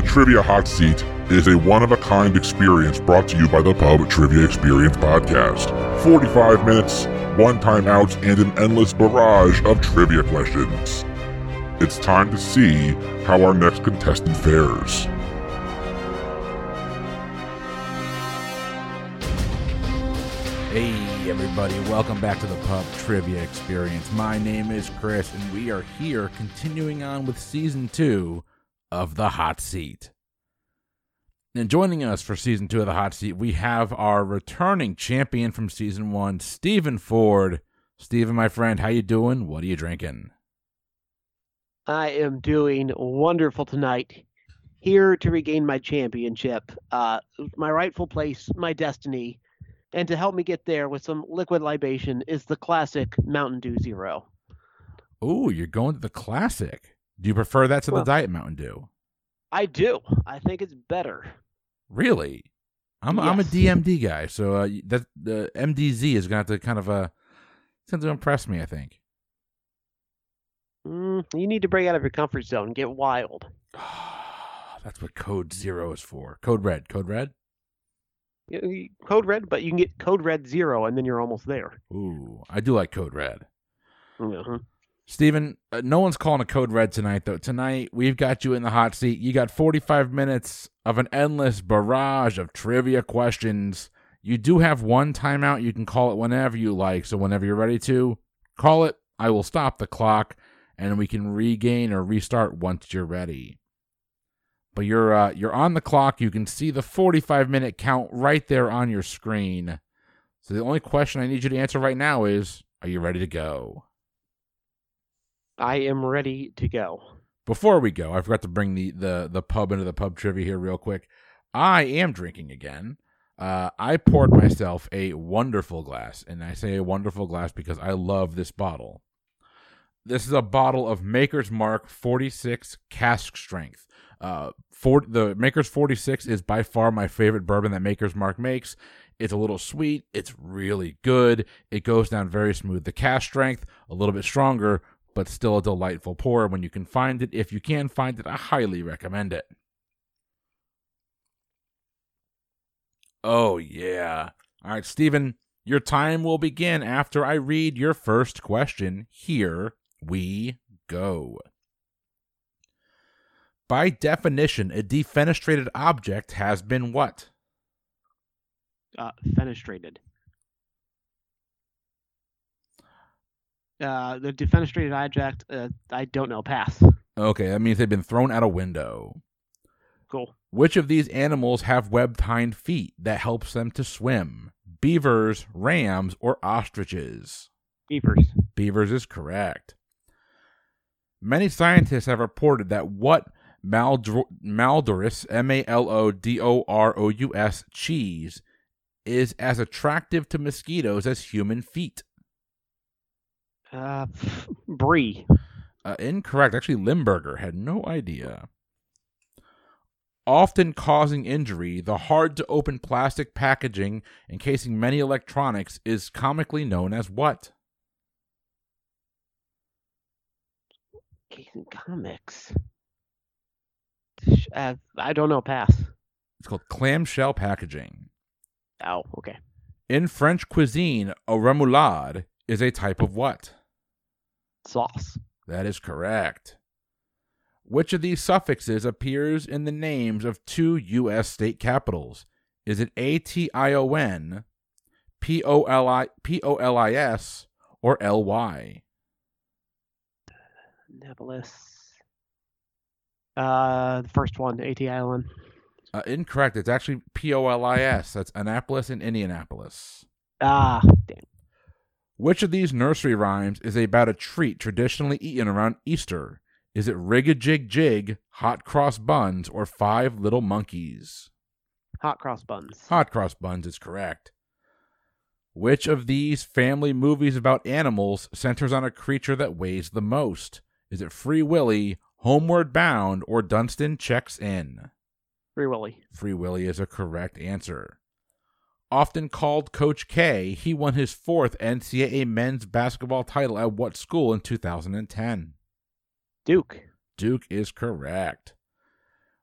The Trivia Hot Seat is a one of a kind experience brought to you by the Pub Trivia Experience Podcast. 45 minutes, one timeout, and an endless barrage of trivia questions. It's time to see how our next contestant fares. Hey, everybody, welcome back to the Pub Trivia Experience. My name is Chris, and we are here continuing on with season two of The Hot Seat. And joining us for season two of The Hot Seat, we have our returning champion from season one, Stephen Ford. Stephen, my friend, how you doing? What are you drinking? I am doing wonderful tonight. Here to regain my championship, uh, my rightful place, my destiny, and to help me get there with some liquid libation is the classic Mountain Dew Zero. Oh, you're going to the classic. Do you prefer that to Well- the Diet Mountain Dew? I do. I think it's better. Really? I'm I'm a DMD guy, so uh, that the MDZ is gonna have to kind of uh, it's going to impress me. I think. Mm, you need to break out of your comfort zone and get wild. That's what Code Zero is for. Code Red. Code Red. Code Red, but you can get Code Red Zero, and then you're almost there. Ooh, I do like Code Red. Mhm. Steven, uh, no one's calling a Code Red tonight, though. Tonight, we've got you in the hot seat. You got 45 minutes of an endless barrage of trivia questions. You do have one timeout. You can call it whenever you like. So, whenever you're ready to, call it. I will stop the clock, and we can regain or restart once you're ready. But you're uh, you're on the clock. You can see the 45 minute count right there on your screen. So the only question I need you to answer right now is: Are you ready to go? I am ready to go. Before we go, I forgot to bring the the the pub into the pub trivia here real quick. I am drinking again. Uh, I poured myself a wonderful glass, and I say a wonderful glass because I love this bottle. This is a bottle of Maker's Mark 46 cask strength. Uh, for the Maker's 46 is by far my favorite bourbon that Maker's Mark makes. It's a little sweet. It's really good. It goes down very smooth. The cask strength a little bit stronger, but still a delightful pour when you can find it. If you can find it, I highly recommend it. Oh, yeah. All right, Stephen, your time will begin after I read your first question. Here we go. By definition, a defenestrated object has been what? Uh, fenestrated. Uh, the defenestrated object, uh, I don't know. Pass. Okay, that means they've been thrown out a window. Cool. Which of these animals have webbed hind feet that helps them to swim? Beavers, rams, or ostriches? Beavers. Beavers is correct. Many scientists have reported that what Maldor- Maldorus, M A L O D O R O U S, cheese is as attractive to mosquitoes as human feet. Uh, brie. Uh, incorrect. Actually, Limburger had no idea. Often causing injury, the hard to open plastic packaging encasing many electronics is comically known as what? Casing Comics. Uh, I don't know. Pass. It's called clamshell packaging. Oh, okay. In French cuisine, a remoulade is a type of what? Sauce. That is correct. Which of these suffixes appears in the names of two U.S. state capitals? Is it A T I O N, P O L I P O L I S, or L Y? Annapolis. Uh, the first one, A T I O N. Uh, incorrect. It's actually P O L I S. That's Annapolis and Indianapolis. Ah, damn. Which of these nursery rhymes is about a treat traditionally eaten around Easter? Is it rig a jig jig, hot cross buns, or five little monkeys? Hot cross buns. Hot cross buns is correct. Which of these family movies about animals centers on a creature that weighs the most? Is it Free Willy, Homeward Bound, or Dunstan Checks In? Free Willy. Free Willy is a correct answer. Often called Coach K, he won his fourth NCAA men's basketball title at what school in 2010? Duke. Duke is correct.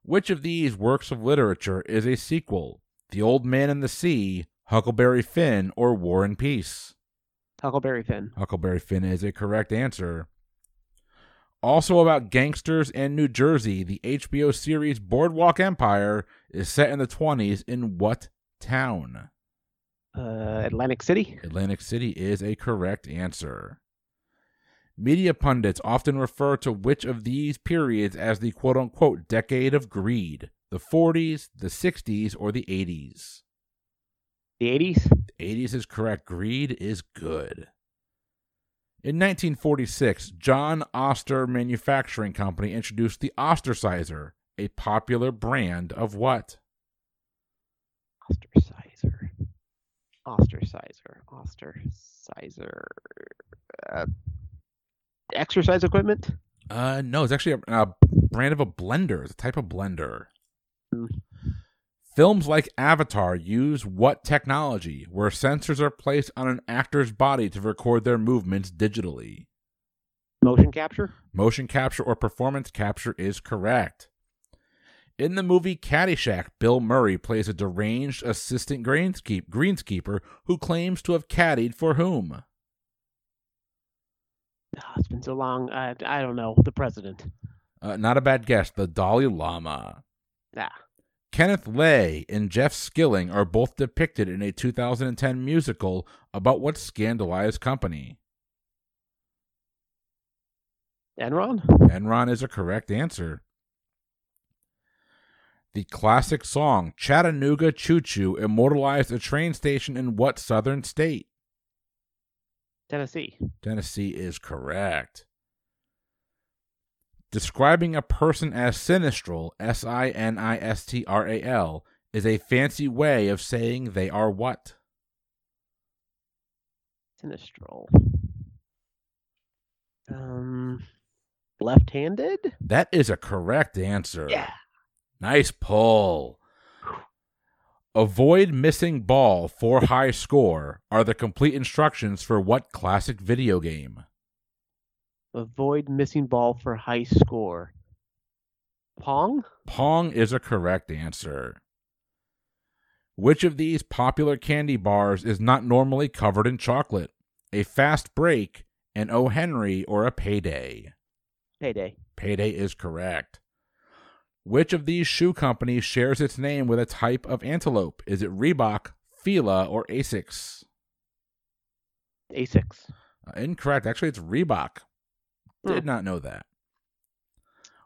Which of these works of literature is a sequel? The Old Man and the Sea, Huckleberry Finn, or War and Peace? Huckleberry Finn. Huckleberry Finn is a correct answer. Also about gangsters and New Jersey, the HBO series Boardwalk Empire is set in the 20s in what town? Uh, Atlantic City. Atlantic City is a correct answer. Media pundits often refer to which of these periods as the quote unquote decade of greed the 40s, the 60s, or the 80s? The 80s. The 80s is correct. Greed is good. In 1946, John Oster Manufacturing Company introduced the Ostercizer, a popular brand of what? Ostercizer. Ostercizer. Ostercizer. Uh, exercise equipment? Uh, no, it's actually a, a brand of a blender. It's a type of blender. Mm. Films like Avatar use what technology where sensors are placed on an actor's body to record their movements digitally? Motion capture? Motion capture or performance capture is correct. In the movie Caddyshack, Bill Murray plays a deranged assistant greenskeep- greenskeeper who claims to have caddied for whom? Oh, it's been so long. I, I don't know. The president. Uh, not a bad guess. The Dalai Lama. Ah. Kenneth Lay and Jeff Skilling are both depicted in a 2010 musical about what scandalized company? Enron? Enron is a correct answer. The classic song Chattanooga Choo Choo immortalized a train station in what southern state? Tennessee. Tennessee is correct. Describing a person as sinistral, S I N I S T R A L, is a fancy way of saying they are what? Sinistral. Um, left-handed. That is a correct answer. Yeah. Nice pull. Avoid missing ball for high score are the complete instructions for what classic video game? Avoid missing ball for high score. Pong. Pong is a correct answer. Which of these popular candy bars is not normally covered in chocolate? A fast break, an O. Henry, or a payday? Payday. Payday is correct. Which of these shoe companies shares its name with a type of antelope? Is it Reebok, Fila, or Asics? Asics. Uh, incorrect. Actually, it's Reebok. Did Hmm. not know that.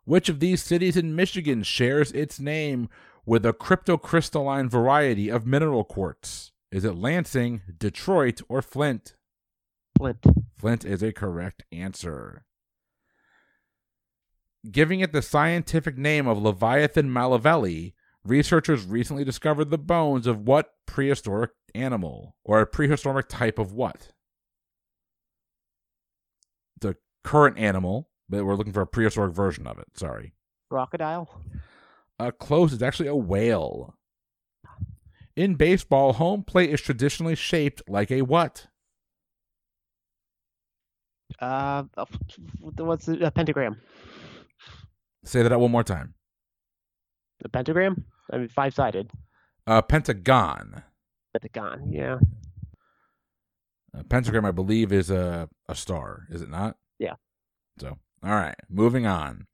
Which of these cities in Michigan shares its name with a cryptocrystalline variety of mineral quartz? Is it Lansing, Detroit, or Flint? Flint. Flint is a correct answer. Giving it the scientific name of Leviathan melvillei, researchers recently discovered the bones of what prehistoric animal? Or a prehistoric type of what? The current animal, but we're looking for a prehistoric version of it. Sorry. Crocodile. Uh, close It's actually a whale. In baseball, home plate is traditionally shaped like a what? Uh, what's the a pentagram? Say that one more time. The pentagram? I mean, five-sided. Uh, pentagon. Pentagon. Yeah. Uh, pentagram, I believe, is a, a star, is it not? Yeah. So, all right, moving on.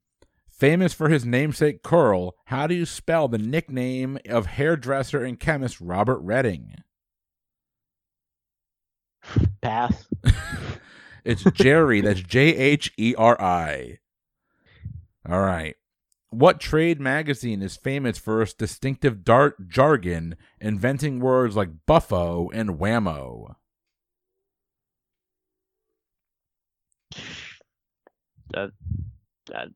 Famous for his namesake curl, how do you spell the nickname of hairdresser and chemist Robert Redding? Pass. It's Jheri. that's J H E R I. All right. What trade magazine is famous for its distinctive dart jargon, inventing words like boffo and whammo? Uh, uh,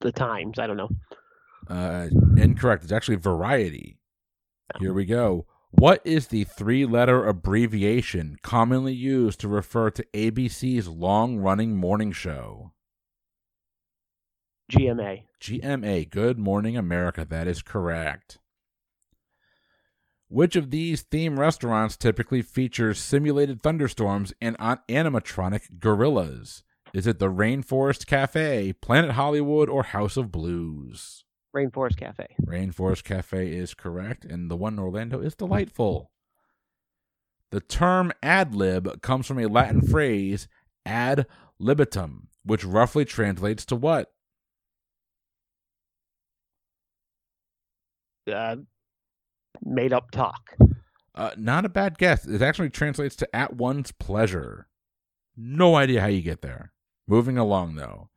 the Times. I don't know. Uh, incorrect. It's actually variety. Here we go. What is the three letter abbreviation commonly used to refer to ABC's long running morning show? GMA. GMA, Good Morning America. That is correct. Which of these theme restaurants typically features simulated thunderstorms and animatronic gorillas? Is it the Rainforest Cafe, Planet Hollywood, or House of Blues? Rainforest Cafe. Rainforest Cafe is correct, and the one in Orlando is delightful. The term ad lib comes from a Latin phrase ad libitum, which roughly translates to what? Uh, made up talk. Uh, not a bad guess. It actually translates to at one's pleasure. No idea how you get there. Moving along, though.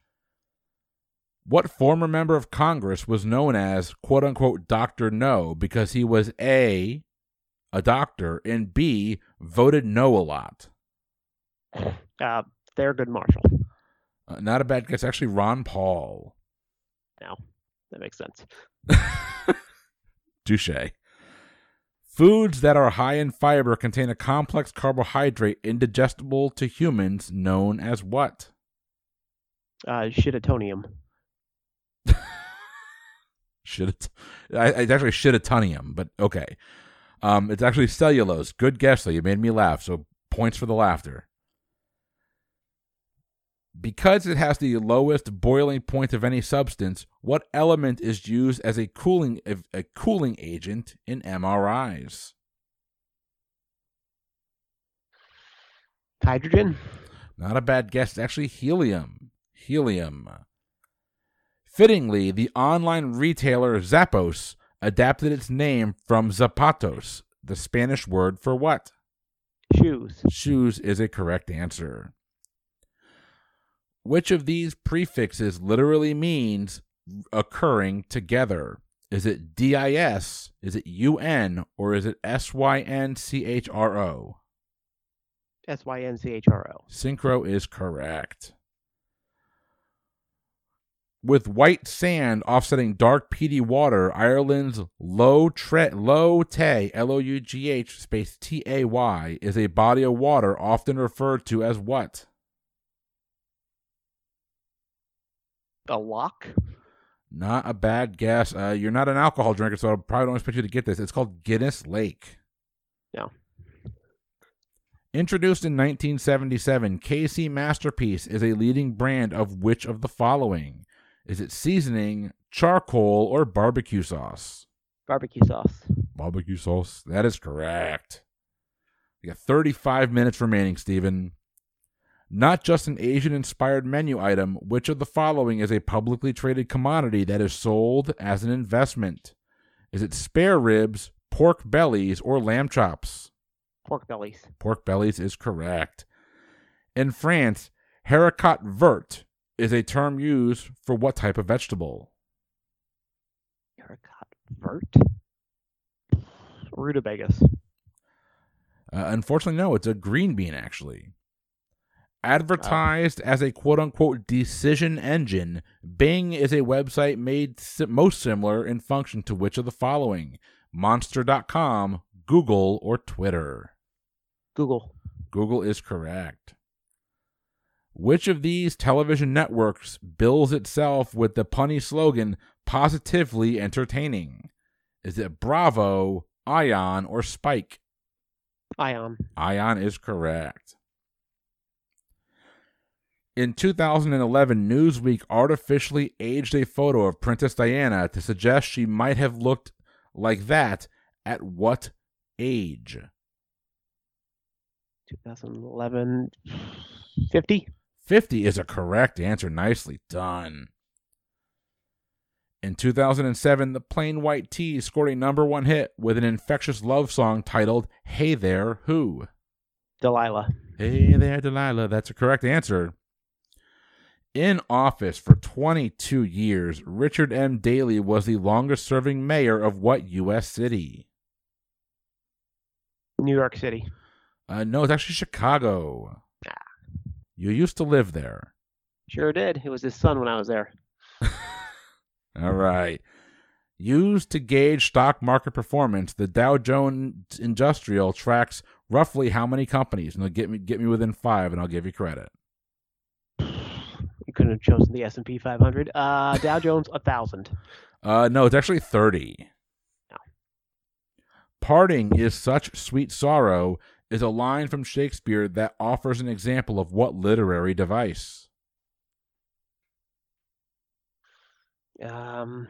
What former member of Congress was known as quote unquote Dr. No because he was A, a doctor, and B, voted no a lot? Uh, Thurgood Marshall. Uh, not a bad guess. Actually, Ron Paul. No, that makes sense. Foods that are high in fiber contain a complex carbohydrate indigestible to humans known as what? Uh, shitotonium. Shit, it's actually shitotonium, but okay. Um, it's actually cellulose. Good guess, though. You made me laugh, so points for the laughter. Because it has the lowest boiling point of any substance, what element is used as a cooling a cooling agent in MRIs? Hydrogen. Not a bad guess. It's actually helium. Helium. Fittingly, the online retailer Zappos adapted its name from zapatos, the Spanish word for what? Shoes. Shoes is a correct answer. Which of these prefixes literally means occurring together? Is it DIS, is it UN, or is it SYNCHRO? S Y N C H R O. Synchro is correct. With white sand offsetting dark peaty water, Ireland's Low Tre- Lough Tay L O U G H space T A Y is a body of water often referred to as what? A lock. Not a bad guess. Uh, you're not an alcohol drinker, so I probably don't expect you to get this. It's called Guinness Lake. Yeah. Introduced in 1977, KC Masterpiece is a leading brand of which of the following? Is it seasoning, charcoal, or barbecue sauce? Barbecue sauce. Barbecue sauce. That is correct. You got 35 minutes remaining, Stephen. Not just an Asian inspired menu item, which of the following is a publicly traded commodity that is sold as an investment? Is it spare ribs, pork bellies, or lamb chops? Pork bellies. Pork bellies is correct. In France, haricot vert is a term used for what type of vegetable? Haricot vert. Rutabagas. Uh, unfortunately, no, it's a green bean, actually. Advertised as a quote unquote decision engine, Bing is a website made most similar in function to which of the following? Monster.com, Google, or Twitter? Google. Google is correct. Which of these television networks bills itself with the punny slogan positively entertaining? Is it Bravo, Ion, or Spike? Ion. Ion is correct. In 2011, Newsweek artificially aged a photo of Princess Diana to suggest she might have looked like that at what age? 2011. 50. 50 is a correct answer. Nicely done. In 2007, the Plain White T's scored a number one hit with an infectious love song titled Hey There, Who? Delilah. Hey there, Delilah. That's a correct answer. In office for 22 years, Richard M. Daley was the longest serving mayor of what U.S. city? New York City. Uh, no, it's actually Chicago. You used to live there. Sure did. It was his son when I was there. All right. Used to gauge stock market performance, the Dow Jones Industrial tracks roughly how many companies? And get me get me within five, and I'll give you credit. Couldn't have chosen the S and P 500. Uh, Dow Jones, a thousand. Uh, no, it's actually thirty. No. Parting is such sweet sorrow is a line from Shakespeare that offers an example of what literary device? Um,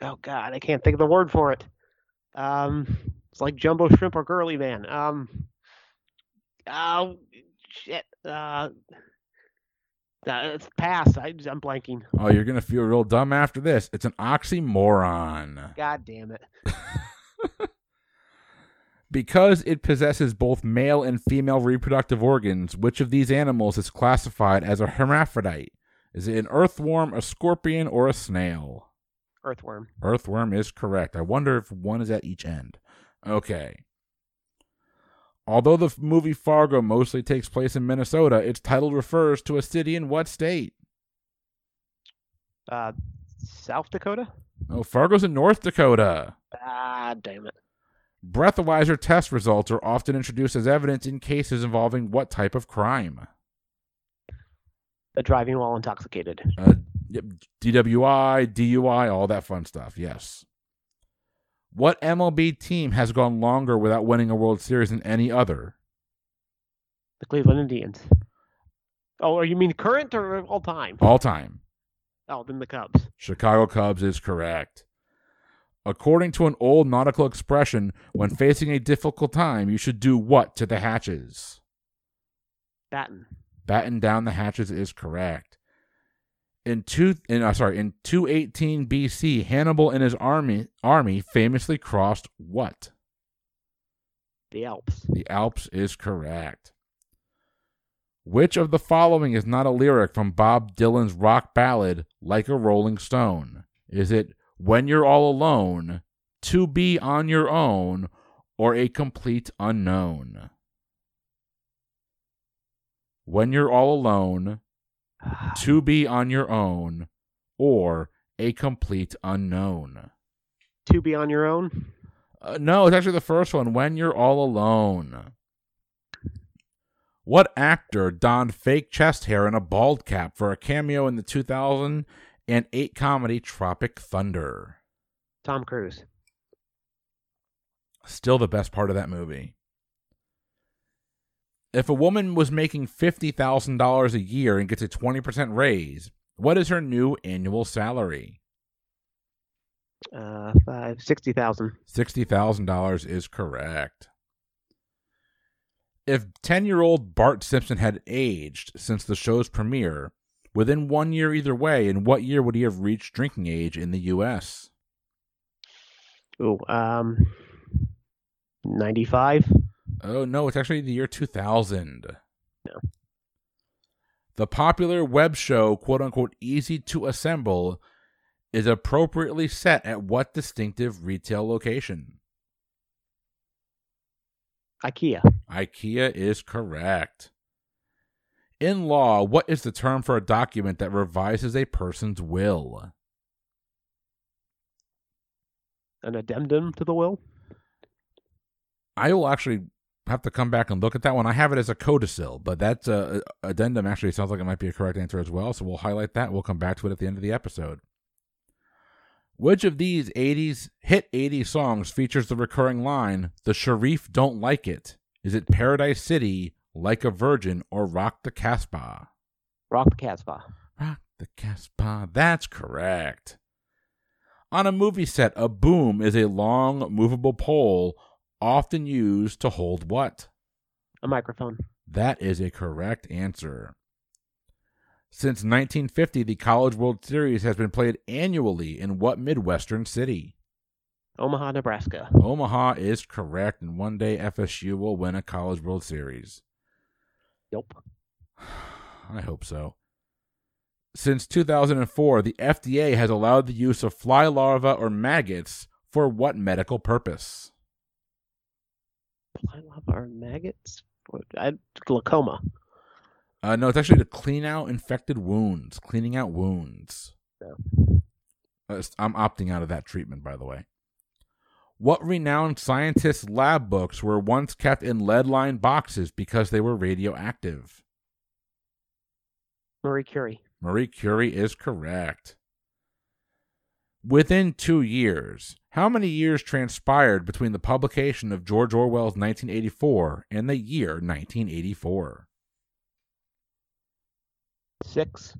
oh god, I can't think of the word for it. Um, it's like jumbo shrimp or girly man. Um, oh shit. Uh, uh, it's pass. I, I'm blanking. Oh, you're gonna feel real dumb after this. It's an oxymoron. God damn it. Because it possesses both male and female reproductive organs, which of these animals is classified as a hermaphrodite? Is it an earthworm, a scorpion, or a snail? Earthworm. Earthworm is correct. I wonder if one is at each end. Okay. Although the movie Fargo mostly takes place in Minnesota, its title refers to a city in what state? Uh, South Dakota. Oh, Fargo's in North Dakota. Ah, damn it. Breathalyzer test results are often introduced as evidence in cases involving what type of crime? The driving while intoxicated. Uh, DWI, DUI, all that fun stuff. Yes. What MLB team has gone longer without winning a World Series than any other? The Cleveland Indians. Oh, you mean current or all time? All time. Oh, then the Cubs. Chicago Cubs is correct. According to an old nautical expression, when facing a difficult time, you should do what to the hatches? Batten. Batten down the hatches is correct. In two, in, uh, sorry, in 218 BC, Hannibal and his army army famously crossed what? The Alps. The Alps is correct. Which of the following is not a lyric from Bob Dylan's rock ballad "Like a Rolling Stone"? Is it "When You're All Alone," "To Be on Your Own," or "A Complete Unknown"? When you're all alone, to be on your own, or a complete unknown. To be on your own. Uh, no, it's actually the first one. When you're all alone. What actor donned fake chest hair and a bald cap for a cameo in the 2008 comedy Tropic Thunder? Tom Cruise. Still the best part of that movie. If a woman was making $50,000 a year and gets a 20% raise, what is her new annual salary? Uh, five sixty thousand. $60,000 is correct. If 10 year old Bart Simpson had aged since the show's premiere, within one year either way, in what year would he have reached drinking age in the U.S.? Oh, um, ninety-five. Oh, no, it's actually the year 2000. No. The popular web show, quote unquote, Easy to Assemble, is appropriately set at what distinctive retail location? IKEA. IKEA is correct. In law, what is the term for a document that revises a person's will? An addendum to the will. I will actually have to come back and look at that one. I have it as a codicil, but that uh, addendum actually sounds like it might be a correct answer as well. So we'll highlight that. We'll come back to it at the end of the episode. Which of these 80s hit 80s songs features the recurring line, "The Sharif don't like it"? Is it Paradise City, Like a Virgin, or Rock the Casbah? Rock the Casbah. Rock the Casbah. That's correct. On a movie set, a boom is a long, movable pole often used to hold what? A microphone. That is a correct answer. Since 1950, the College World Series has been played annually in what Midwestern city? Omaha, Nebraska. Omaha is correct, and one day FSU will win a College World Series. Nope. I hope so. Since 2004, the FDA has allowed the use of fly larvae or maggots for what medical purpose? Fly lava or maggots? I, glaucoma. Uh, no, it's actually to clean out infected wounds, cleaning out wounds. No. Uh, I'm opting out of that treatment, by the way. What renowned scientists' lab books were once kept in lead lined boxes because they were radioactive? Marie Curie. Marie Curie is correct. Within two years, how many years transpired between the publication of George Orwell's 1984 and the year 1984? Six.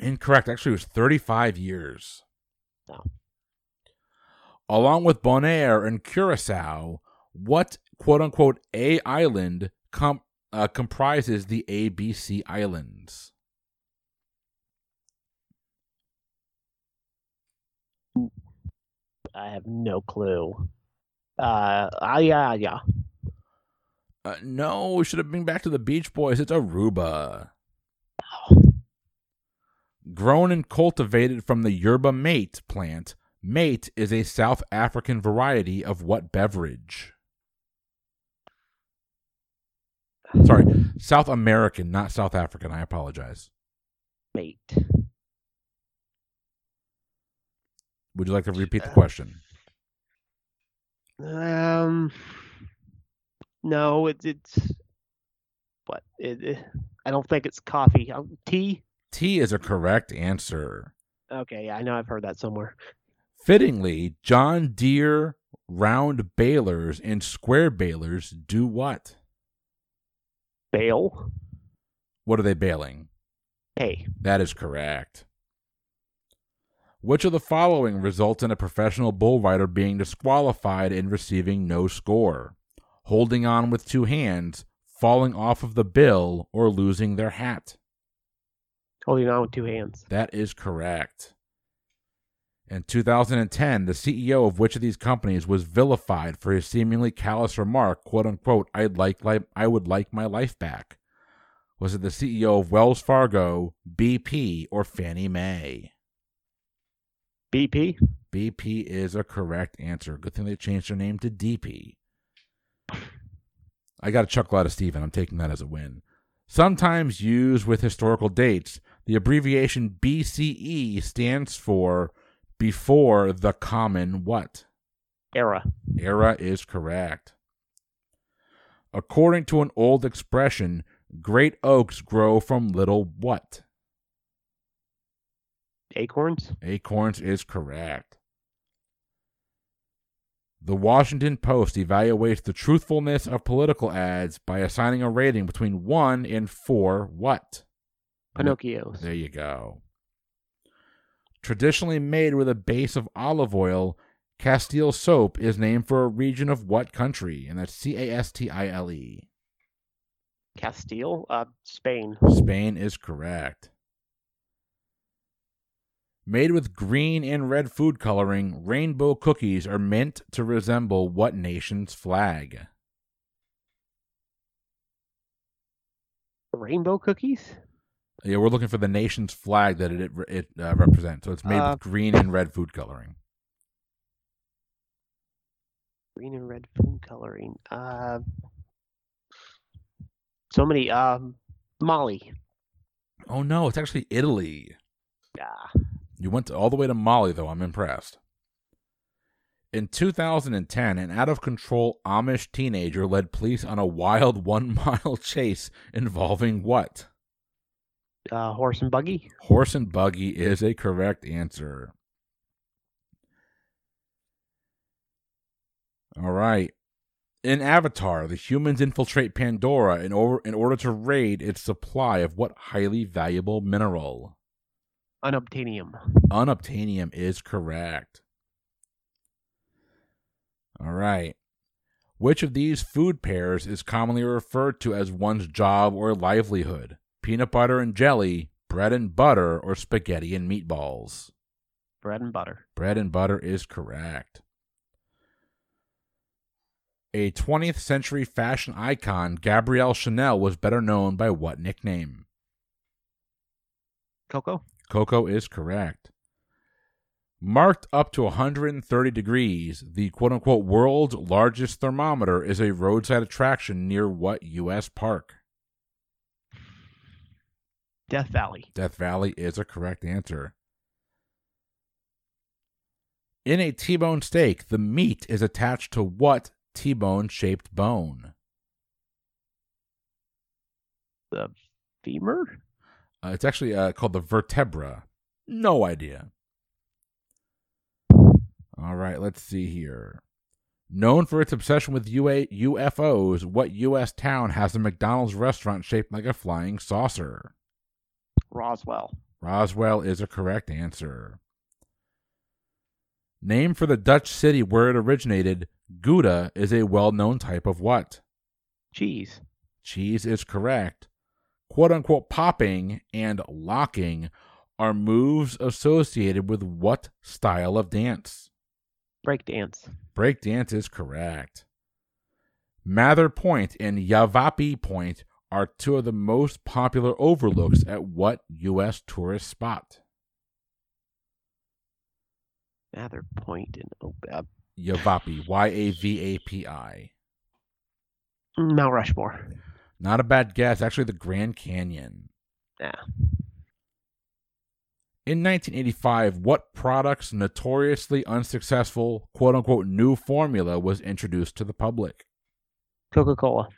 Incorrect. Actually, it was 35 years. No. Along with Bonaire and Curacao, what quote unquote A island com- uh, comprises the ABC Islands? I have no clue. Uh, uh yeah, yeah. Uh, no, we should have been back to the Beach Boys. It's Aruba. Grown and cultivated from the yerba mate plant, mate is a South African variety of what beverage? Sorry, South American, not South African. I apologize. Mate. Would you like to repeat the question? Um, no, it's it's what it, it- I don't think it's coffee. Uh, Tea. Tea is a correct answer. Okay, yeah, I know I've heard that somewhere. Fittingly, John Deere round balers and square balers do what? Bale. What are they baling? Hey, That is correct. Which of the following results in a professional bull rider being disqualified and receiving no score? Holding on with two hands, falling off of the bill, or losing their hat? holding on with two hands. That is correct. In 2010, the CEO of which of these companies was vilified for his seemingly callous remark, quote unquote, I'd like, like I would like my life back. Was it the CEO of Wells Fargo, BP, or Fannie Mae? BP. BP is a correct answer. Good thing they changed their name to DP. I got a chuckle out of Steven. I'm taking that as a win. Sometimes used with historical dates, the abbreviation BCE stands for before the common what? Era. Era is correct. According to an old expression, great oaks grow from little what? Acorns. Acorns is correct. The Washington Post evaluates the truthfulness of political ads by assigning a rating between 1 and 4 what? Pinocchios. There you go. Traditionally made with a base of olive oil, Castile soap is named for a region of what country? And that's C A S T I L E. Castile. Uh, Spain. Spain is correct. Made with green and red food coloring, rainbow cookies are meant to resemble what nation's flag? Rainbow cookies. Yeah, we're looking for the nation's flag that it it uh, represents. So it's made Uh, with green and red food coloring. Green and red food coloring. Uh, so many. Um, Mali. Oh no, it's actually Italy. Yeah. You went all the way to Mali, though. I'm impressed. In 2010, an out of control Amish teenager led police on a wild one mile chase involving what? Uh, horse and buggy. Horse and buggy is a correct answer. All right. In Avatar, the humans infiltrate Pandora in, or- in order to raid its supply of what highly valuable mineral? Unobtainium. Unobtainium is correct. All right. Which of these food pairs is commonly referred to as one's job or livelihood? Peanut butter and jelly, bread and butter, or spaghetti and meatballs? Bread and butter. Bread and butter is correct. A 20th century fashion icon, Gabrielle Chanel, was better known by what nickname? Coco. Coco is correct. Marked up to 130 degrees, the quote unquote world's largest thermometer is a roadside attraction near what U.S. park? Death Valley. Death Valley is a correct answer. In a T bone steak, the meat is attached to what T bone shaped bone? The femur. Uh, it's actually uh, called the vertebra. No idea. All right, let's see here. Known for its obsession with UA- UFOs, what U.S. town has a McDonald's restaurant shaped like a flying saucer? Roswell. Roswell is a correct answer. Name for the Dutch city where it originated, Gouda is a well known type of what? Cheese. Cheese is correct. Quote unquote popping and locking are moves associated with what style of dance? Break dance. Break dance is correct. Mather Point and Yavapai Point are two of the most popular overlooks at what U.S. tourist spot? Mather Point and oh, uh, Yavapai, Y A V A P I. Mount Rushmore. Not a bad guess. Actually, the Grand Canyon. Yeah. In 1985, what product's notoriously unsuccessful quote unquote new formula was introduced to the public? Coca Cola.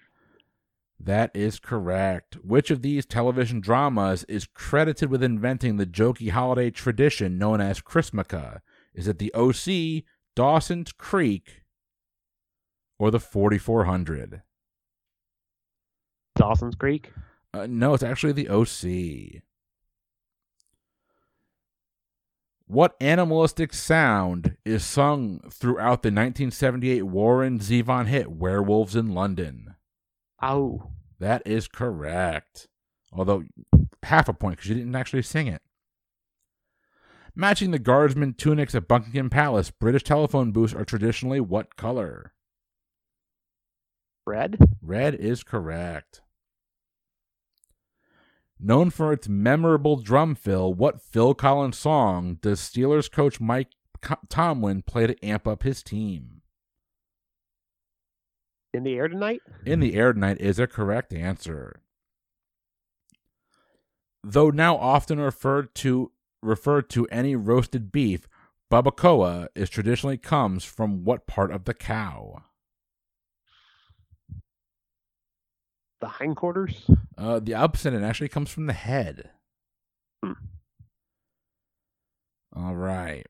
That is correct. Which of these television dramas is credited with inventing the jokey holiday tradition known as Chrismukkah? Is it the OC, Dawson's Creek, or the 4400? Dawson's Creek? Uh, no, it's actually the OC. What animalistic sound is sung throughout the 1978 Warren Zevon hit Werewolves in London? Oh. That is correct. Although half a point because you didn't actually sing it. Matching the guardsmen tunics at Buckingham Palace, British telephone booths are traditionally what color? Red? Red is correct. Known for its memorable drum fill, what Phil Collins song does Steelers coach Mike Tomlin play to amp up his team? In the air tonight? In the air tonight is a correct answer. Though now often referred to referred to any roasted beef, barbacoa is traditionally comes from what part of the cow? The hindquarters? Uh, the opposite it actually comes from the head. Hmm. All right.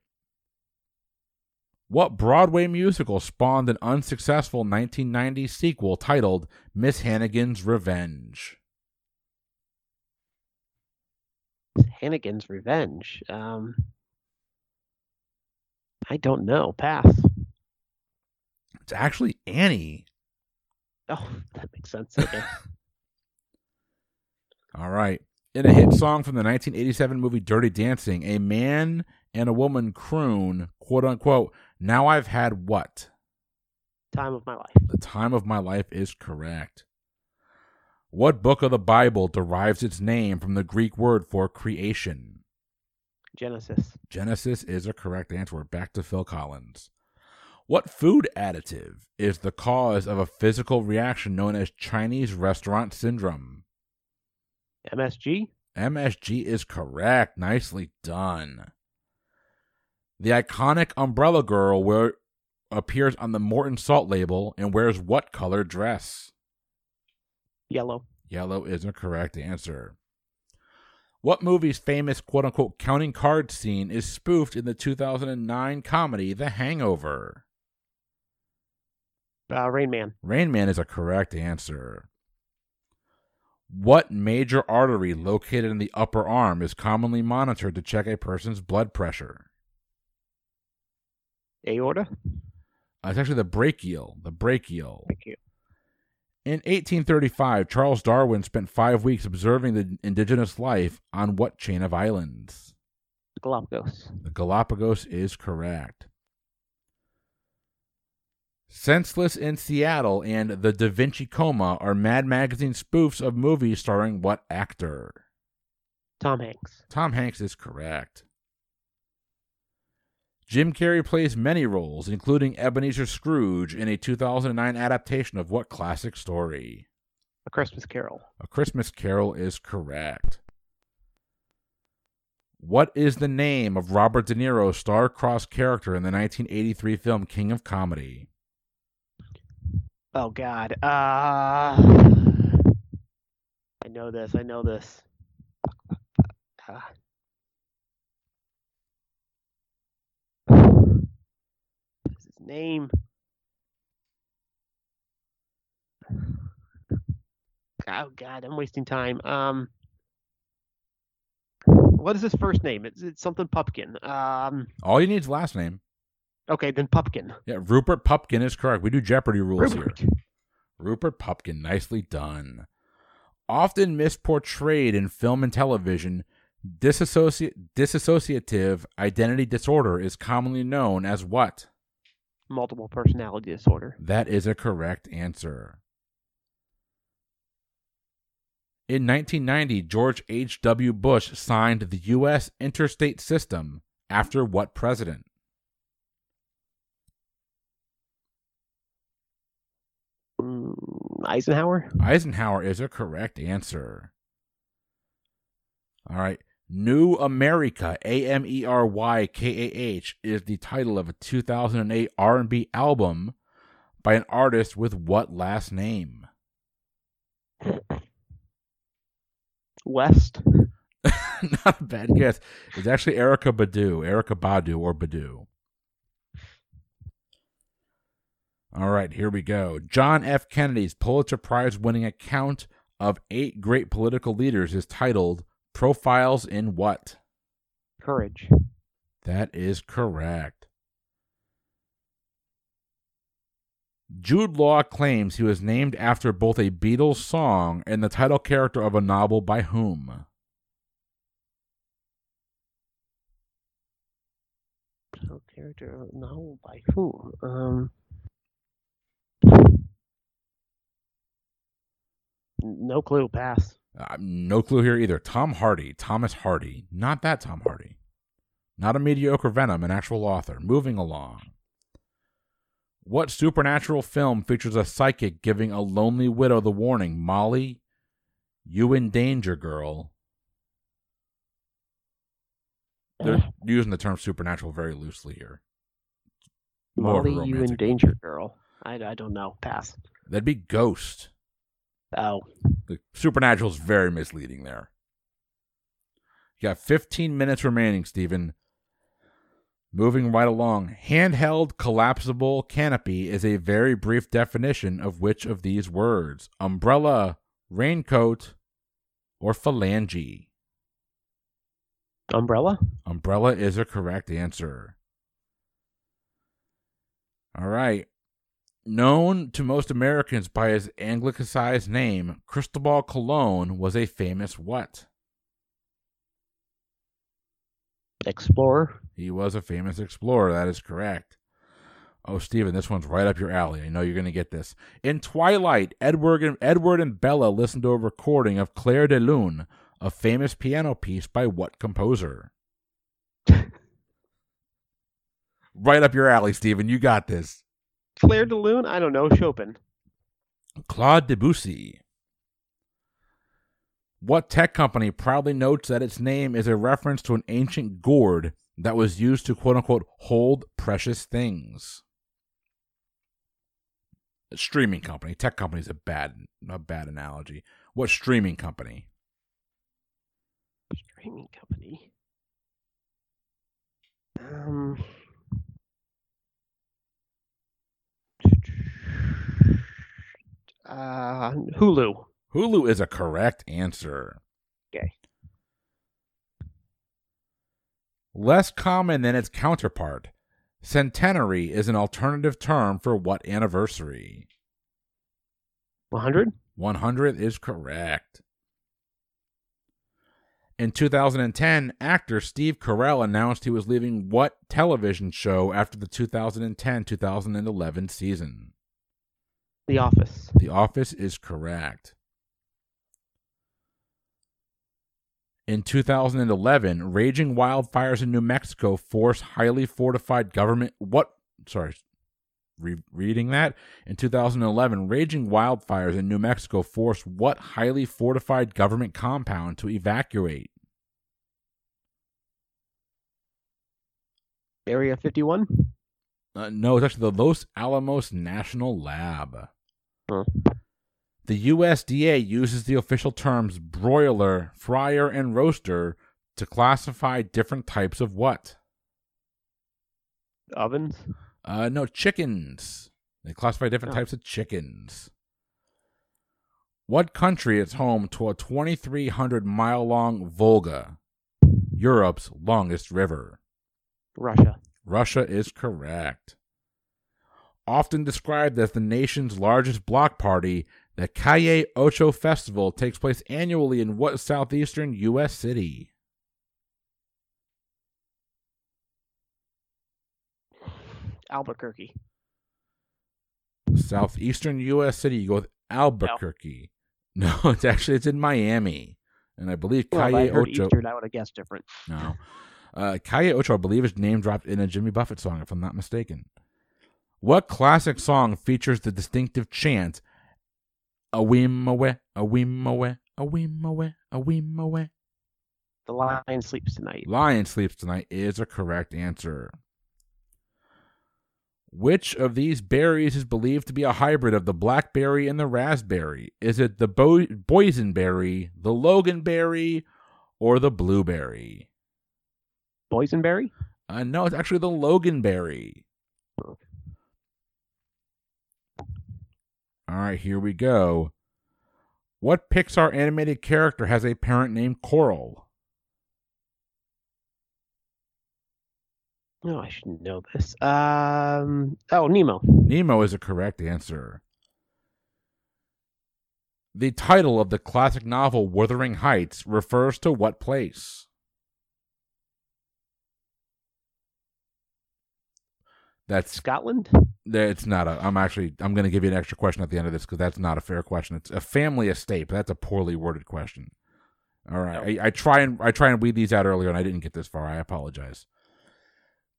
What Broadway musical spawned an unsuccessful 1990 sequel titled Miss Hannigan's Revenge? Hannigan's Revenge. Um, I don't know. Pass. It's actually Annie. Oh, that makes sense. Okay. All right. In a hit song from the 1987 movie Dirty Dancing, a man and a woman croon, quote unquote, now I've had what? Time of my life. The time of my life is correct. What book of the Bible derives its name from the Greek word for creation? Genesis. Genesis is a correct answer. Back to Phil Collins. What food additive is the cause of a physical reaction known as Chinese restaurant syndrome? MSG? MSG is correct. Nicely done. The iconic Umbrella Girl wear, appears on the Morton Salt label and wears what color dress? Yellow. Yellow is a correct answer. What movie's famous quote unquote counting cards scene is spoofed in the 2009 comedy The Hangover? Uh, Rain Man. Rain Man is a correct answer. What major artery located in the upper arm is commonly monitored to check a person's blood pressure? Aorta? Uh, it's actually the brachial. The brachial. Thank you. In 1835, Charles Darwin spent five weeks observing the indigenous life on what chain of islands? Galapagos. The Galapagos is correct. Senseless in Seattle and The Da Vinci Coma are Mad Magazine spoofs of movies starring what actor? Tom Hanks. Tom Hanks is correct. Jim Carrey plays many roles, including Ebenezer Scrooge in a 2009 adaptation of what classic story? A Christmas Carol. A Christmas Carol is correct. What is the name of Robert De Niro's star-crossed character in the 1983 film King of Comedy? Oh God. Uh, I know this. I know this. Uh, his name? Oh God, I'm wasting time. Um, what is his first name? It's, it's something Pupkin. Um, All you need is last name. Okay, then Pupkin. Yeah, Rupert Pupkin is correct. We do Jeopardy rules Rupert. here. Rupert Pupkin, nicely done. Often misportrayed in film and television, disassoci- dissociative identity disorder is commonly known as what? Multiple personality disorder. That is a correct answer. In 1990, George H.W. Bush signed the U.S. interstate system after what president? Mm, Eisenhower. Eisenhower is a correct answer. All right. New Amerykah, A M E R Y K A H, is the title of a 2008 R&B album by an artist with what last name? West. Not a bad guess. It's actually Erykah Badu, Erykah Badu or Badu. All right, here we go. John F. Kennedy's Pulitzer Prize winning account of eight great political leaders is titled Profiles in What? Courage. That is correct. Jude Law claims he was named after both a Beatles song and the title character of a novel by whom? So character novel by who? Um. No clue. Pass. Uh, no clue here either. Tom Hardy, Thomas Hardy, not that Tom Hardy. Not a mediocre Venom, an actual author. Moving along. What supernatural film features a psychic giving a lonely widow the warning, Molly, you in danger, girl? They're using the term supernatural very loosely here. More Molly, you in danger, girl. I, I don't know. Pass. That'd be Ghost. Oh, The supernatural is very misleading there. You got 15 minutes remaining, Stephen. Moving right along. Handheld collapsible canopy is a very brief definition of which of these words? Umbrella, raincoat, or phalange? umbrella. Umbrella is a correct answer. All right. Known to most Americans by his anglicized name, Cristobal Colon was a famous what? Explorer. He was a famous explorer. That is correct. Oh, Stephen, this one's right up your alley. I know you're going to get this. In Twilight, Edward and, Edward and Bella listened to a recording of Clair de Lune, a famous piano piece by what composer? right up your alley, Stephen. You got this. Clair de Lune. I don't know. Chopin. Claude Debussy. What tech company proudly notes that its name is a reference to an ancient gourd that was used to quote unquote hold precious things? A streaming company. Tech company is a bad a bad analogy. What streaming company? Streaming company. Um. Uh, Hulu. Hulu is a correct answer. Okay. Less common than its counterpart, centenary is an alternative term for what anniversary? 100? 100 is correct. In 2010, actor Steve Carell announced he was leaving what television show after the 2010 2011 season? The Office. The Office is correct. In 2011, raging wildfires in New Mexico forced highly fortified government. What? Sorry, re- reading that. In 2011, raging wildfires in New Mexico forced what highly fortified government compound to evacuate? Area 51? Uh, no, it's actually the Los Alamos National Lab. Huh. The USDA uses the official terms broiler, fryer, and roaster to classify different types of what? Ovens? Uh, no, chickens. They classify different Oh. types of chickens. What country is home to a 2,300 mile long Volga, Europe's longest river? Russia. Russia is correct. Often described as the nation's largest block party, the Calle Ocho Festival takes place annually in what southeastern U.S. city? Albuquerque. Southeastern U.S. city. You go with Albuquerque. No, it's actually it's in Miami, and I believe Well, Calle if I heard Ocho. Eastern, I would have guessed different. No. Uh, Calle Ocho, I believe, is name dropped in a Jimmy Buffett song, if I'm not mistaken. What classic song features the distinctive chant, a whim away, a whim away, a whim away, a whim away? The lion sleeps tonight. Lion Sleeps Tonight is a correct answer. Which of these berries is believed to be a hybrid of the blackberry and the raspberry? Is it the bo- boysenberry, the loganberry, or the blueberry? Boysenberry? Uh, no, it's actually the loganberry. All right, here we go. What Pixar animated character has a parent named Coral? No, I shouldn't know this. Um. Oh, Nemo. Nemo is a correct answer. The title of the classic novel Wuthering Heights refers to what place? That's Scotland. it's not a. I'm actually I'm going to give you an extra question at the end of this because that's not a fair question. It's a family estate, but that's a poorly worded question. All right, I, I try and I try and weed these out earlier, and I didn't get this far. I apologize.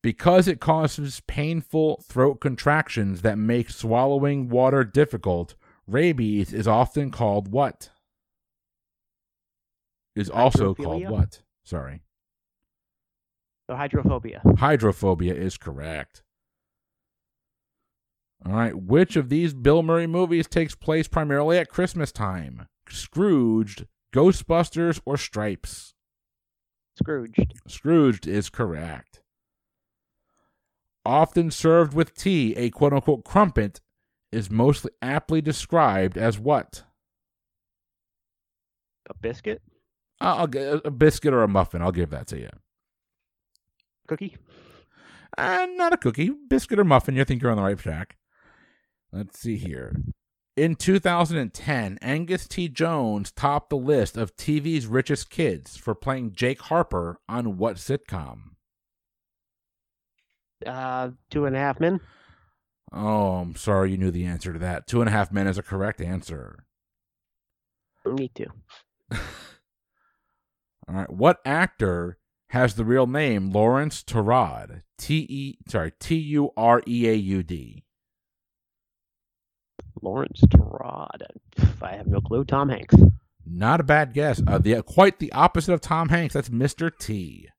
Because it causes painful throat contractions that make swallowing water difficult, rabies is often called what? Is also called what? Sorry. So hydrophobia. Hydrophobia is correct. All right. Which of these Bill Murray movies takes place primarily at Christmas time? Scrooged, Ghostbusters, or Stripes? Scrooged. Scrooged is correct. Often served with tea, a quote unquote crumpet is mostly aptly described as what? A biscuit. I'll a biscuit or a muffin. I'll give that to you. Cookie. Uh, not a cookie, biscuit or muffin. You think you're on the right track. Let's see here. In 2010, Angus T. Jones topped the list of TV's richest kids for playing Jake Harper on what sitcom? Uh, two and a half men. Oh, I'm sorry you knew the answer to that. Two and a half men is a correct answer. Me too. All right. What actor has the real name Laurence Tureaud? T E sorry, T U R E A U D. Lawrence Tarad. I have no clue. Tom Hanks. Not a bad guess. Uh, the quite the opposite of Tom Hanks. That's Mr. T.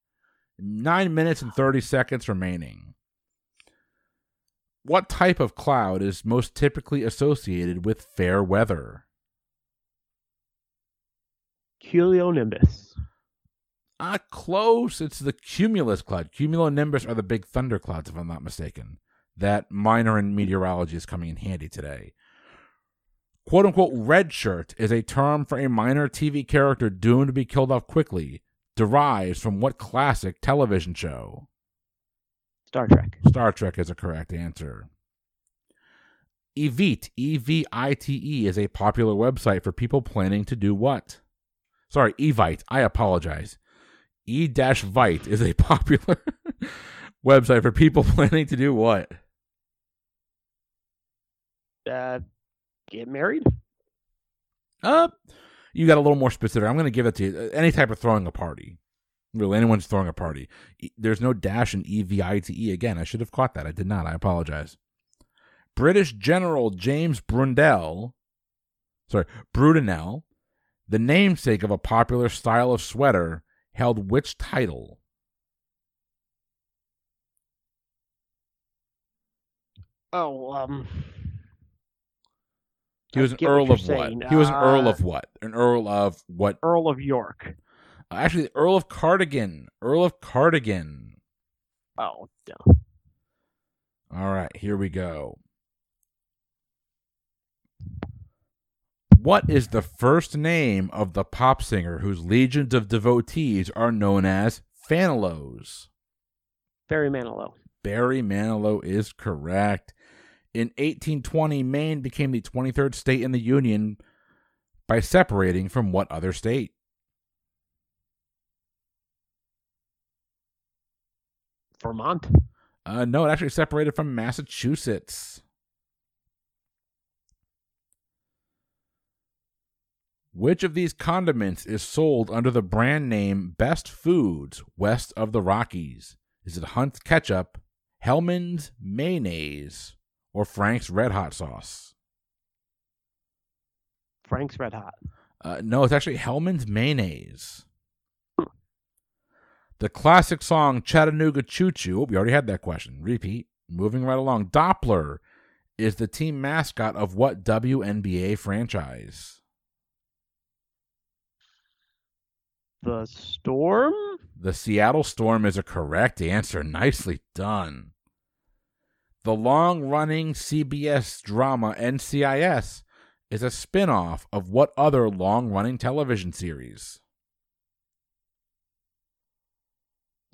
Nine minutes and thirty seconds remaining. What type of cloud is most typically associated with fair weather? Cumulonimbus. Ah, close. It's the cumulus cloud. Cumulonimbus are the big thunderclouds, if I'm not mistaken. That minor in meteorology is coming in handy today. Quote unquote red shirt is a term for a minor TV character doomed to be killed off quickly, derives from what classic television show? Star Trek. Star Trek is a correct answer. Evite, E V I T E, is a popular website for people planning to do what? Sorry, Evite. I apologize. E Vite is a popular website for people planning to do what? Uh, get married. Uh, you got a little more specific. I'm going to give it to you. Any type of throwing a party. Really, anyone's throwing a party. There's no dash in E V I T E again. I should have caught that. I did not. I apologize. British General James Brundell, sorry, Brudenell, the namesake of a popular style of sweater, held which title? Oh, um. He was an what Earl you're of what? saying. He was an Earl of what? An Earl of what? Earl of York. Uh, Actually, the Earl of Cardigan. Earl of Cardigan. Oh, no. All right, here we go. What is the first name of the pop singer whose legions of devotees are known as Fanilows? Barry Manilow. Barry Manilow is correct. In 1820, Maine became the 23rd state in the Union by separating from what other state? Vermont. Uh, no, it actually separated from Massachusetts. Which of these condiments is sold under the brand name Best Foods west of the Rockies? Is it Hunt's ketchup, Hellmann's mayonnaise, or Frank's Red Hot sauce? Frank's Red Hot. Uh, no, it's actually Hellmann's mayonnaise. The classic song Chattanooga Choo Choo. Oh, we already had that question. Repeat. Moving right along. Doppler is the team mascot of what WNBA franchise? The Storm? The Seattle Storm is a correct answer. Nicely done. The long running CBS drama NCIS is a spin off of what other long running television series?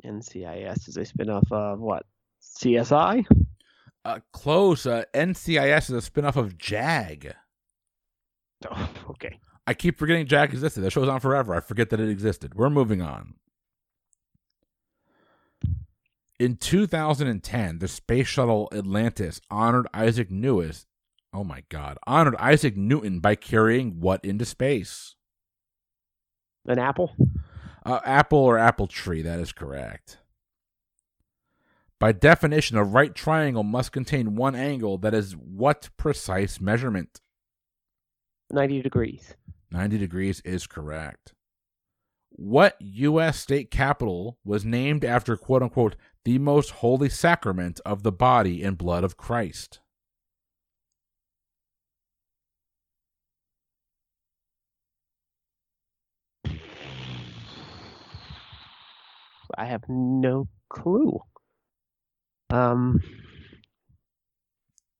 NCIS is a spinoff of what? CSI? Uh, close. Uh, NCIS is a spinoff of JAG. Oh, okay. I keep forgetting JAG existed. That show's on forever. I forget that it existed. We're moving on. In 2010, the space shuttle Atlantis honored Isaac Newton. Oh my God! Honored Isaac Newton by carrying what into space? An apple. Uh, apple or apple tree. That is correct. By definition, a right triangle must contain one angle that is what precise measurement? 90 degrees. 90 degrees is correct. What U.S. state capital was named after quote unquote the most holy sacrament of the body and blood of Christ? I have no clue. Um,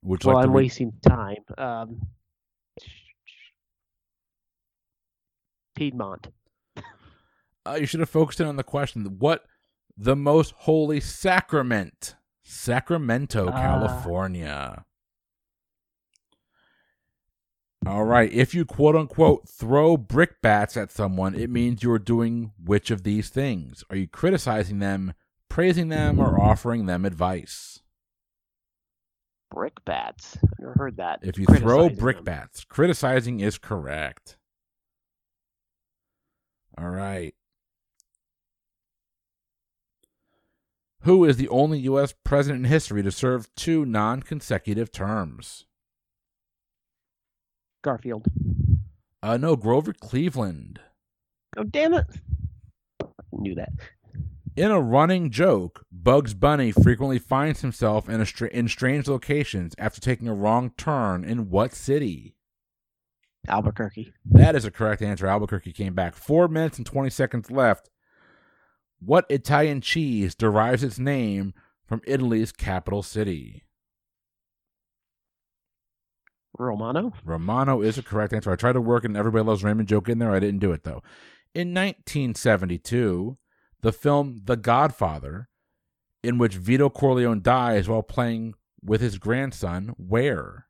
Would well, like I'm read- wasting time. Um, Piedmont. Uh, you should have focused in on the question. What the most holy sacrament? Sacramento, Ah. California. All right. If you quote unquote throw brickbats at someone, it means you're doing which of these things? Are you criticizing them, praising them, or offering them advice? Brickbats. I've never heard that. If you throw brickbats, criticizing is correct. All right. Who is the only U.S. president in history to serve two non consecutive terms? Garfield. Uh, no, Grover Cleveland. Oh, damn it. Knew that. In a running joke, Bugs Bunny frequently finds himself in, a str- in strange locations after taking a wrong turn in what city? Albuquerque. That is a correct answer. Albuquerque came back. Four minutes and 20 seconds left. What Italian cheese derives its name from Italy's capital city? Romano. Romano is a correct answer. I tried to work an Everybody Loves Raymond joke in there. I didn't do it, though. In 1972, the film The Godfather, in which Vito Corleone dies while playing with his grandson, where?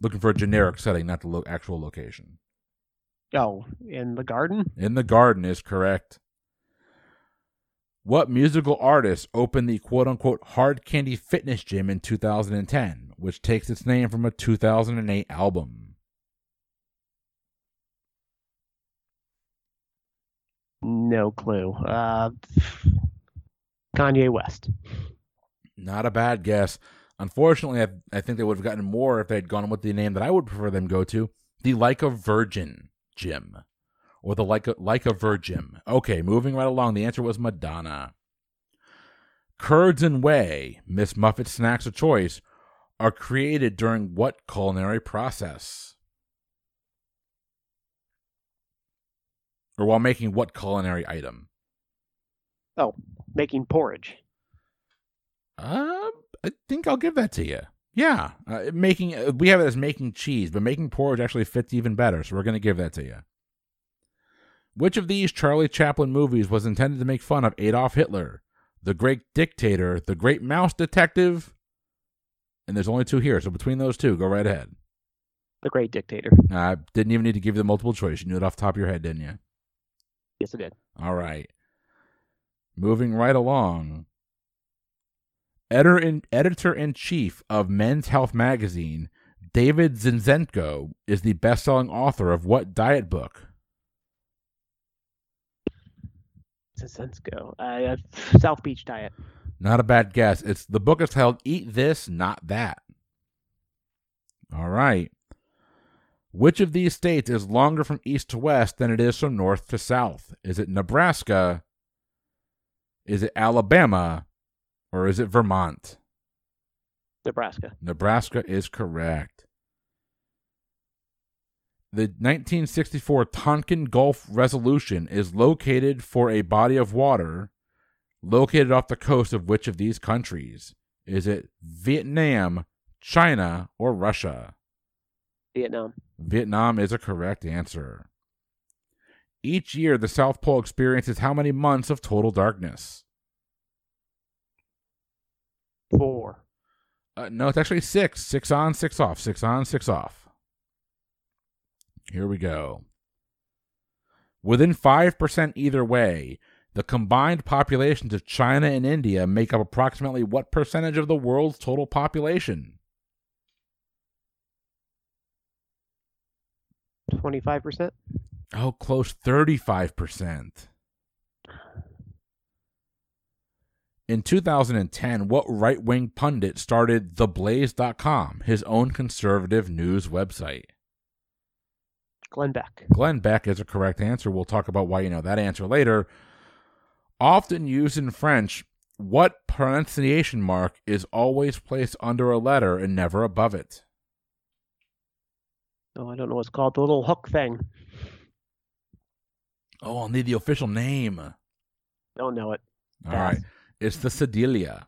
Looking for a generic setting, not the lo- actual location. Oh, in the garden. In the Garden is correct. What musical artist opened the quote unquote hard candy fitness gym in 2010, which takes its name from a 2008 album? No clue. Uh, Kanye West. Not a bad guess. Unfortunately, I, I think they would have gotten more if they had gone with the name that I would prefer them go to the Like a Virgin Gym. Or the Like a, like a Virgin. Okay, moving right along. The answer was Madonna. Curds and whey, Miss Muffet's snacks of choice, are created during what culinary process? Or while making what culinary item? Oh, making porridge. Um, I think I'll give that to you. Yeah, uh, making uh, we have it as making cheese, but making porridge actually fits even better, so we're going to give that to you. Which of these Charlie Chaplin movies was intended to make fun of Adolf Hitler? The Great Dictator, The Great Mouse Detective, and there's only two here. So between those two, go right ahead. The Great Dictator. I didn't even need to give you the multiple choice. You knew it off the top of your head, didn't you? Yes, I did. All right. Moving right along. Editor in, editor in chief of Men's Health magazine, David Zinczenko is the best selling author of what diet book? Zinczenko. Uh, South Beach Diet. Not a bad guess. It's the book is titled "Eat This, Not That." All right. Which of these states is longer from east to west than it is from north to south? Is it Nebraska? Is it Alabama? Or is it Vermont? Nebraska. Nebraska is correct. The 1964 Tonkin Gulf Resolution is located for a body of water located off the coast of which of these countries? Is it Vietnam, China, or Russia? Vietnam. Vietnam is a correct answer. Each year, the South Pole experiences how many months of total darkness? Four. Uh, no, it's actually six. Six on, six off. Six on, six off. Here we go. Within 5% either way, the combined populations of China and India make up approximately what percentage of the world's total population? 25%? Oh, close 35%. In 2010, what right wing pundit started TheBlaze.com, his own conservative news website? Glenn Beck. Glenn Beck is a correct answer. We'll talk about why you know that answer later. Often used in French, what pronunciation mark is always placed under a letter and never above it? Oh, I don't know what's called. The little hook thing. Oh, I'll need the official name. Don't know it. All right. It's the Sedilia.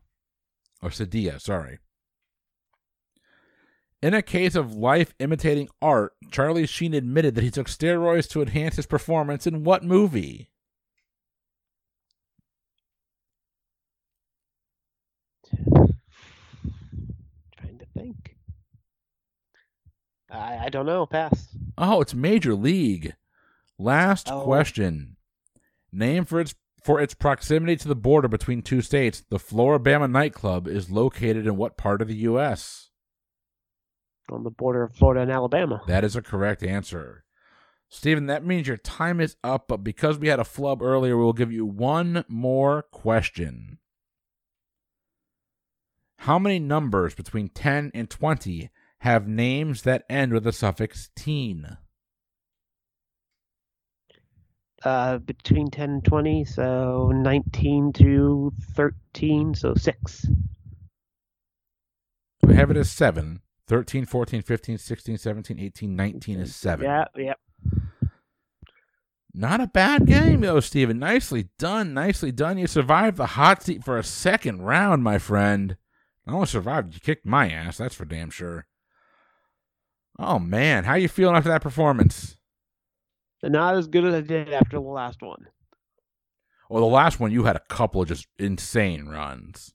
Or Sedia, sorry. In a case of life imitating art, Charlie Sheen admitted that he took steroids to enhance his performance in what movie? Trying to think. I, I don't know. Pass. Oh, it's Major League. Last Oh. question. Name for its for its proximity to the border between two states, the Floribama nightclub is located in what part of the U.S.? On the border of Florida and Alabama. That is a correct answer. Stephen, that means your time is up, but because we had a flub earlier, we will give you one more question. How many numbers between 10 and 20 have names that end with the suffix teen? Uh, between 10 and 20, so 19 to 13, so 6. We have it as 7. 13, 14, 15, 16, 17, 18, 19 is 7. Yeah, yeah. Not a bad game, though, Steven. Nicely done. Nicely done. You survived the hot seat for a second round, my friend. Not only survived, you kicked my ass. That's for damn sure. Oh, man. How are you feeling after that performance? Not as good as I did after the last one. Well, the last one, you had a couple of just insane runs.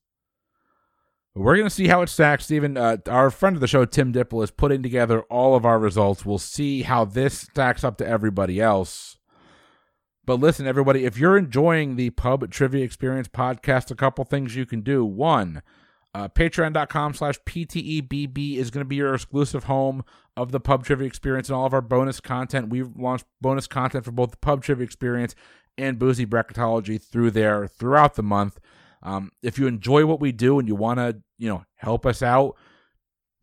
We're going to see how it stacks, Steven. Uh, our friend of the show, Tim Dipple, is putting together all of our results. We'll see how this stacks up to everybody else. But listen, everybody, if you're enjoying the Pub Trivia Experience podcast, a couple things you can do. One, uh, patreon.com slash PTEBB is going to be your exclusive home of the Pub Trivia Experience and all of our bonus content. We've launched bonus content for both the Pub Trivia Experience and Boozy Bracketology through there throughout the month. Um, if you enjoy what we do and you want to, you know, help us out,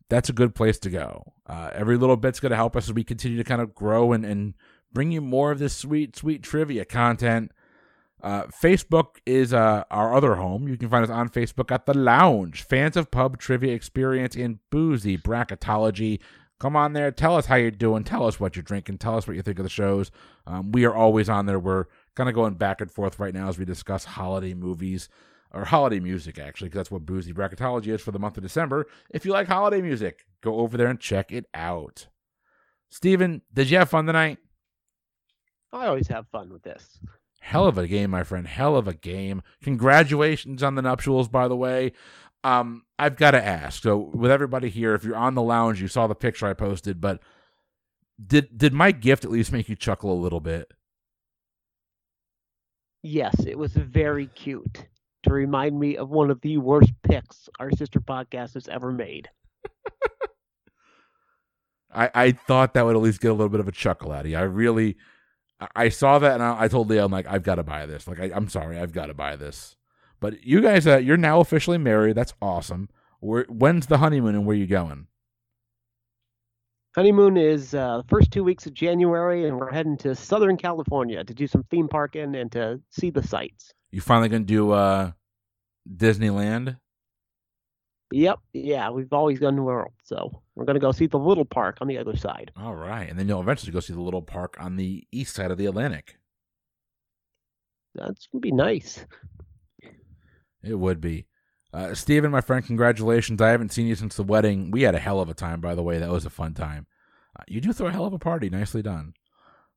that's a good place to go. Uh, every little bit's going to help us as we continue to kind of grow and, and bring you more of this sweet, sweet trivia content. Uh, Facebook is uh, our other home. You can find us on Facebook at The Lounge, fans of pub trivia experience in boozy bracketology. Come on there. Tell us how you're doing. Tell us what you're drinking. Tell us what you think of the shows. Um, we are always on there. We're kind of going back and forth right now as we discuss holiday movies or holiday music, actually, because that's what boozy bracketology is for the month of December. If you like holiday music, go over there and check it out. Steven, did you have fun tonight? I always have fun with this. Hell of a game, my friend. Hell of a game. Congratulations on the nuptials, by the way. Um, I've got to ask. So, with everybody here, if you're on the lounge, you saw the picture I posted, but did did my gift at least make you chuckle a little bit? Yes, it was very cute to remind me of one of the worst picks our sister podcast has ever made. I, I thought that would at least get a little bit of a chuckle out of you. I really, I saw that and I, I told Leah, I'm like, I've got to buy this. Like, I, am sorry, I've got to buy this. But you guys, uh, you're now officially married. That's awesome. Where, when's the honeymoon and where are you going? Honeymoon is uh, the first two weeks of January, and we're heading to Southern California to do some theme parking and to see the sights. You finally gonna do uh, Disneyland? Yep. Yeah, we've always gone to World, so we're gonna go see the little park on the other side. All right, and then you'll eventually go see the little park on the east side of the Atlantic. That's gonna be nice. It would be. Uh, Steven, my friend, congratulations. I haven't seen you since the wedding. We had a hell of a time, by the way. That was a fun time. Uh, you do throw a hell of a party. Nicely done.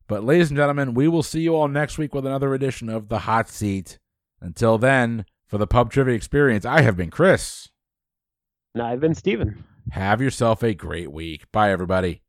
But, ladies and gentlemen, we will see you all next week with another edition of The Hot Seat. Until then, for the Pub Trivia Experience, I have been Chris. And I've been Steven. Have yourself a great week. Bye, everybody.